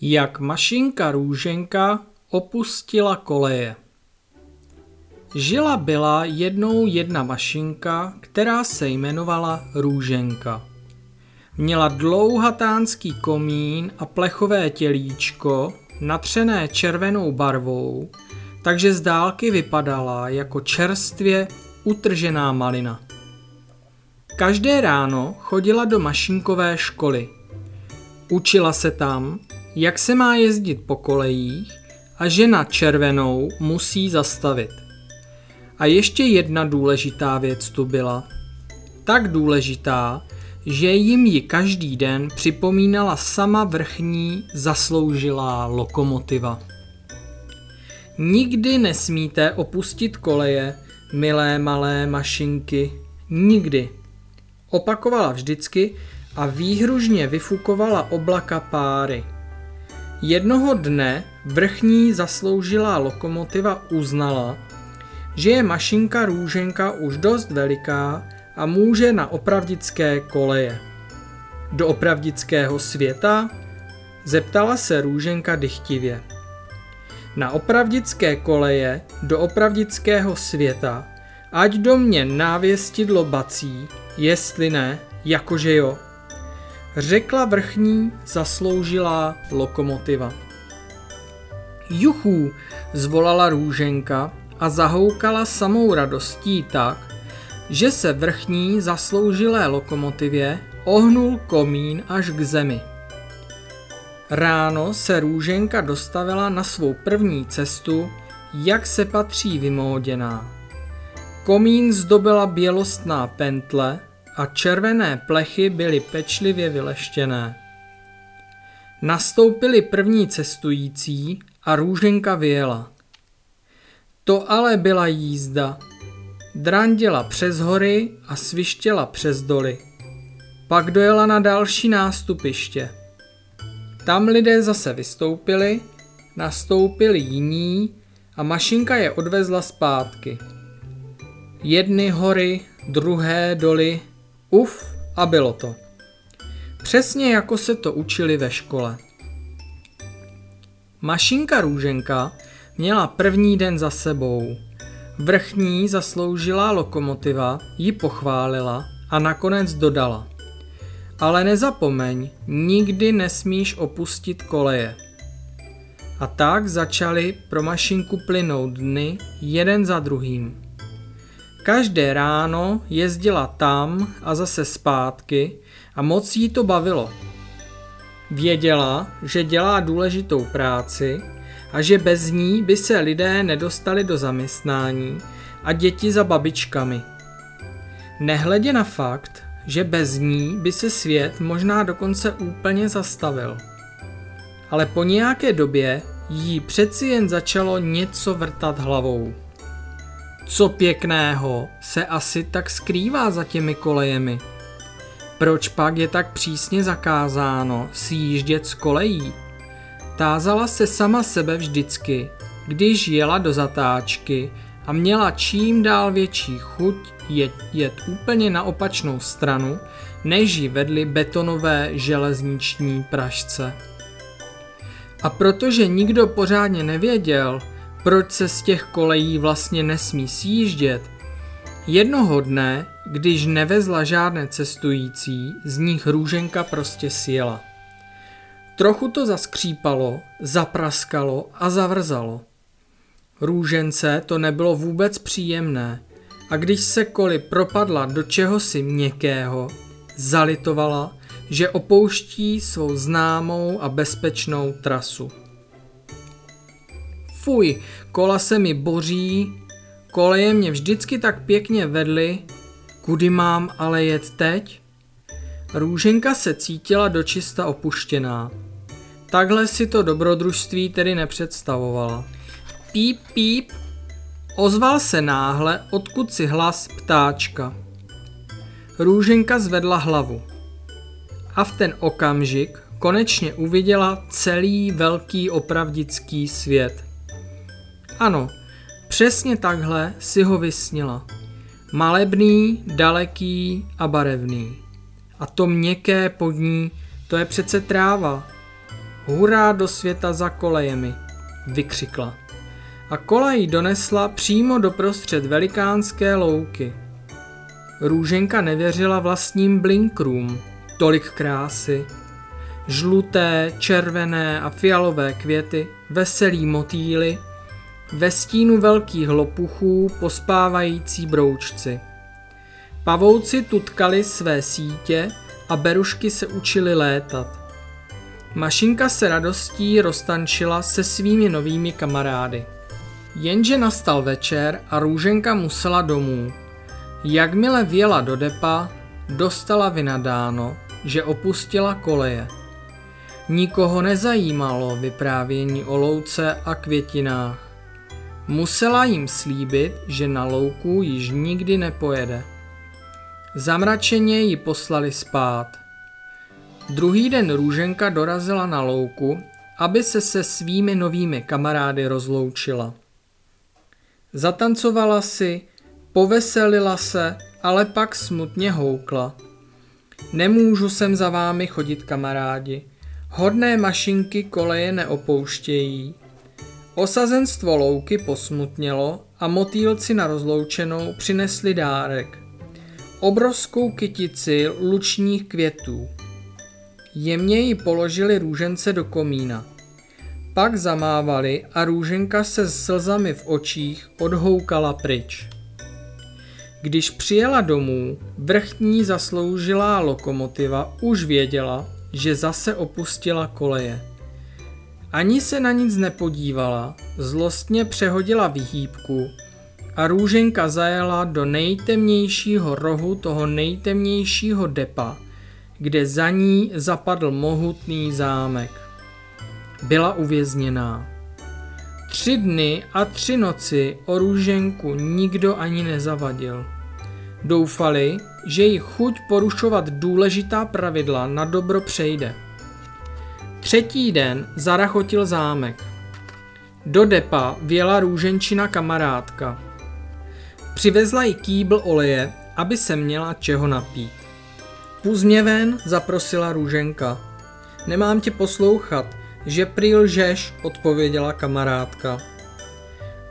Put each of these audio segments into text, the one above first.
Jak mašinka Růženka opustila koleje. Žila byla jednou jedna mašinka, která se jmenovala Růženka. Měla dlouhatánský komín a plechové tělíčko, natřené červenou barvou, takže z dálky vypadala jako čerstvě utržená malina. Každé ráno chodila do mašinkové školy. Učila se tam, jak se má jezdit po kolejích a že na červenou musí zastavit. A ještě jedna důležitá věc tu byla. Tak důležitá, že jim ji každý den připomínala sama vrchní zasloužilá lokomotiva. Nikdy nesmíte opustit koleje, milé malé mašinky, nikdy. Opakovala vždycky a výhružně vyfukovala oblaka páry. Jednoho dne vrchní zasloužilá lokomotiva uznala, že je mašinka Růženka už dost veliká a může na opravdické koleje. Do opravdického světa? Zeptala se Růženka dychtivě. Na opravdické koleje do opravdického světa, ať do mě návěstidlo bací, jestli ne, jakože jo, řekla vrchní zasloužilá lokomotiva. Juchů, zvolala růženka a zahoukala samou radostí tak, že se vrchní zasloužilé lokomotivě ohnul komín až k zemi. Ráno se růženka dostavila na svou první cestu, jak se patří vymóděná. Komín zdobila bělostná pentle a červené plechy byly pečlivě vyleštěné. Nastoupili první cestující a růženka vyjela. To ale byla jízda. Drandila přes hory a svištěla přes doly. Pak dojela na další nástupiště. Tam lidé zase vystoupili, nastoupili jiní a mašinka je odvezla zpátky. Jedny hory, druhé doly, uf a bylo to. Přesně jako se to učili ve škole. Mašinka Růženka měla první den za sebou. Vrchní zasloužilá lokomotiva ji pochválila a nakonec dodala. Ale nezapomeň, nikdy nesmíš opustit koleje. A tak začaly pro mašinku plynout dny jeden za druhým. Každé ráno jezdila tam a zase zpátky a moc jí to bavilo. Věděla, že dělá důležitou práci a že bez ní by se lidé nedostali do zaměstnání a děti za babičkami. Nehledě na fakt, že bez ní by se svět možná dokonce úplně zastavil. Ale po nějaké době jí přeci jen začalo něco vrtat hlavou. Co pěkného se asi tak skrývá za těmi kolejemi? Proč pak je tak přísně zakázáno sjíždět z kolejí? Tázala se sama sebe vždycky, když jela do zatáčky a měla čím dál větší chuť jet, jet úplně na opačnou stranu, než ji vedly betonové železniční pražce. A protože nikdo pořádně nevěděl, proč se z těch kolejí vlastně nesmí sjíždět, jednoho dne, když nevezla žádné cestující, z nich růženka prostě sjela. Trochu to zaskřípalo, zapraskalo a zavrzalo. Růžence to nebylo vůbec příjemné a když se koli propadla do čehosi měkkého, zalitovala, že opouští svou známou a bezpečnou trasu. Fuj, kola se mi boří, koleje mě vždycky tak pěkně vedly, kudy mám ale jet teď? Růženka se cítila dočista opuštěná. Takhle si to dobrodružství tedy nepředstavovala. Píp, píp, ozval se náhle, odkud si hlas ptáčka. Růženka zvedla hlavu. A v ten okamžik konečně uviděla celý velký opravdický svět. Ano, přesně takhle si ho vysnila. Malebný, daleký a barevný. A to měkké pod ní, to je přece tráva. hurá do světa za kolejemi, vykřikla. A kola ji donesla přímo do prostřed velikánské louky. Růženka nevěřila vlastním blinkrům, tolik krásy. Žluté, červené a fialové květy, veselí motýly, ve stínu velkých lopuchů pospávající broučci. Pavouci tutkali své sítě a berušky se učili létat. Mašinka se radostí roztančila se svými novými kamarády. Jenže nastal večer a Růženka musela domů. Jakmile vjela do depa, dostala vynadáno, že opustila koleje. Nikoho nezajímalo vyprávění o louce a květinách. Musela jim slíbit, že na louku již nikdy nepojede. Zamračeně ji poslali spát. Druhý den Růženka dorazila na louku, aby se se svými novými kamarády rozloučila. Zatancovala si, poveselila se, ale pak smutně houkla. Nemůžu sem za vámi chodit, kamarádi. Hodné mašinky koleje neopouštějí. Osazenstvo louky posmutnělo a motýlci na rozloučenou přinesli dárek. Obrovskou kytici lučních květů. Jemně ji položili růžence do komína. Pak zamávali a růženka se s slzami v očích odhoukala pryč. Když přijela domů, vrchní zasloužilá lokomotiva už věděla, že zase opustila koleje. Ani se na nic nepodívala, zlostně přehodila vyhýbku a růženka zajela do nejtemnějšího rohu toho nejtemnějšího depa, kde za ní zapadl mohutný zámek. Byla uvězněná. Tři dny a tři noci o růženku nikdo ani nezavadil. Doufali, že jí chuť porušovat důležitá pravidla na dobro přejde. Třetí den zarachotil zámek. Do depa věla růženčina kamarádka. Přivezla jí kýbl oleje, aby se měla čeho napít. Půz mě ven, zaprosila růženka. Nemám tě poslouchat, že prý lžeš, odpověděla kamarádka.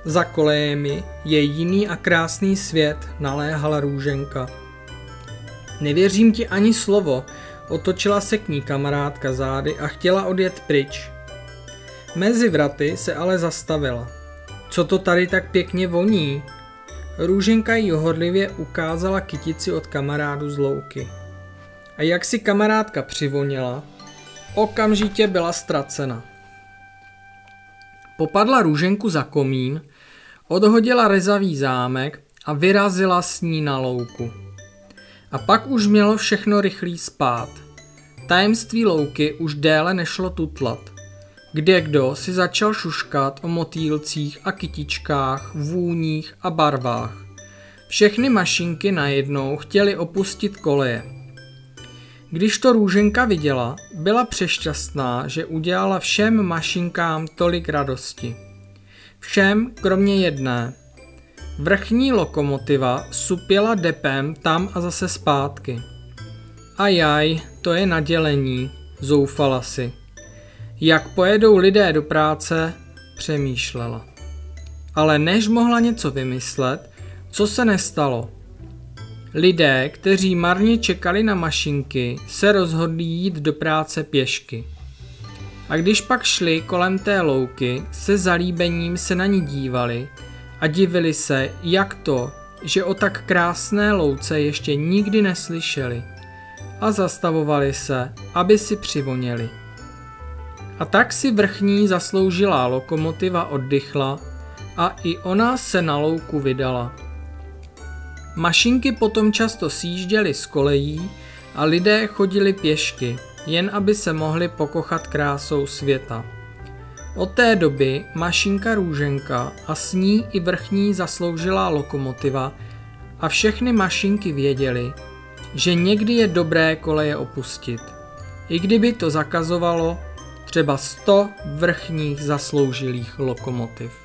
Za kolejemi je jiný a krásný svět, naléhala růženka. Nevěřím ti ani slovo, otočila se k ní kamarádka zády a chtěla odjet pryč. Mezi vraty se ale zastavila. Co to tady tak pěkně voní? Růženka jí horlivě ukázala kytici od kamarádu z louky. A jak si kamarádka přivonila, okamžitě byla ztracena. Popadla růženku za komín, odhodila rezavý zámek a vyrazila s ní na louku. A pak už mělo všechno rychlý spát. Tajemství louky už déle nešlo tutlat. Kde kdo si začal šuškat o motýlcích a kytičkách, vůních a barvách. Všechny mašinky najednou chtěly opustit koleje. Když to růženka viděla, byla přešťastná, že udělala všem mašinkám tolik radosti. Všem kromě jedné. Vrchní lokomotiva supěla depem tam a zase zpátky. Ajaj, to je nadělení, zoufala si. Jak pojedou lidé do práce, přemýšlela. Ale než mohla něco vymyslet, co se nestalo? Lidé, kteří marně čekali na mašinky, se rozhodli jít do práce pěšky. A když pak šli kolem té louky, se zalíbením se na ní dívali a divili se, jak to, že o tak krásné louce ještě nikdy neslyšeli. A zastavovali se, aby si přivoněli. A tak si vrchní zasloužilá lokomotiva oddychla a i ona se na louku vydala. Mašinky potom často sjížděly z kolejí a lidé chodili pěšky, jen aby se mohli pokochat krásou světa. Od té doby mašinka Růženka a s ní i vrchní zasloužilá lokomotiva a všechny mašinky věděli, že někdy je dobré koleje opustit. I kdyby to zakazovalo třeba 100 vrchních zasloužilých lokomotiv.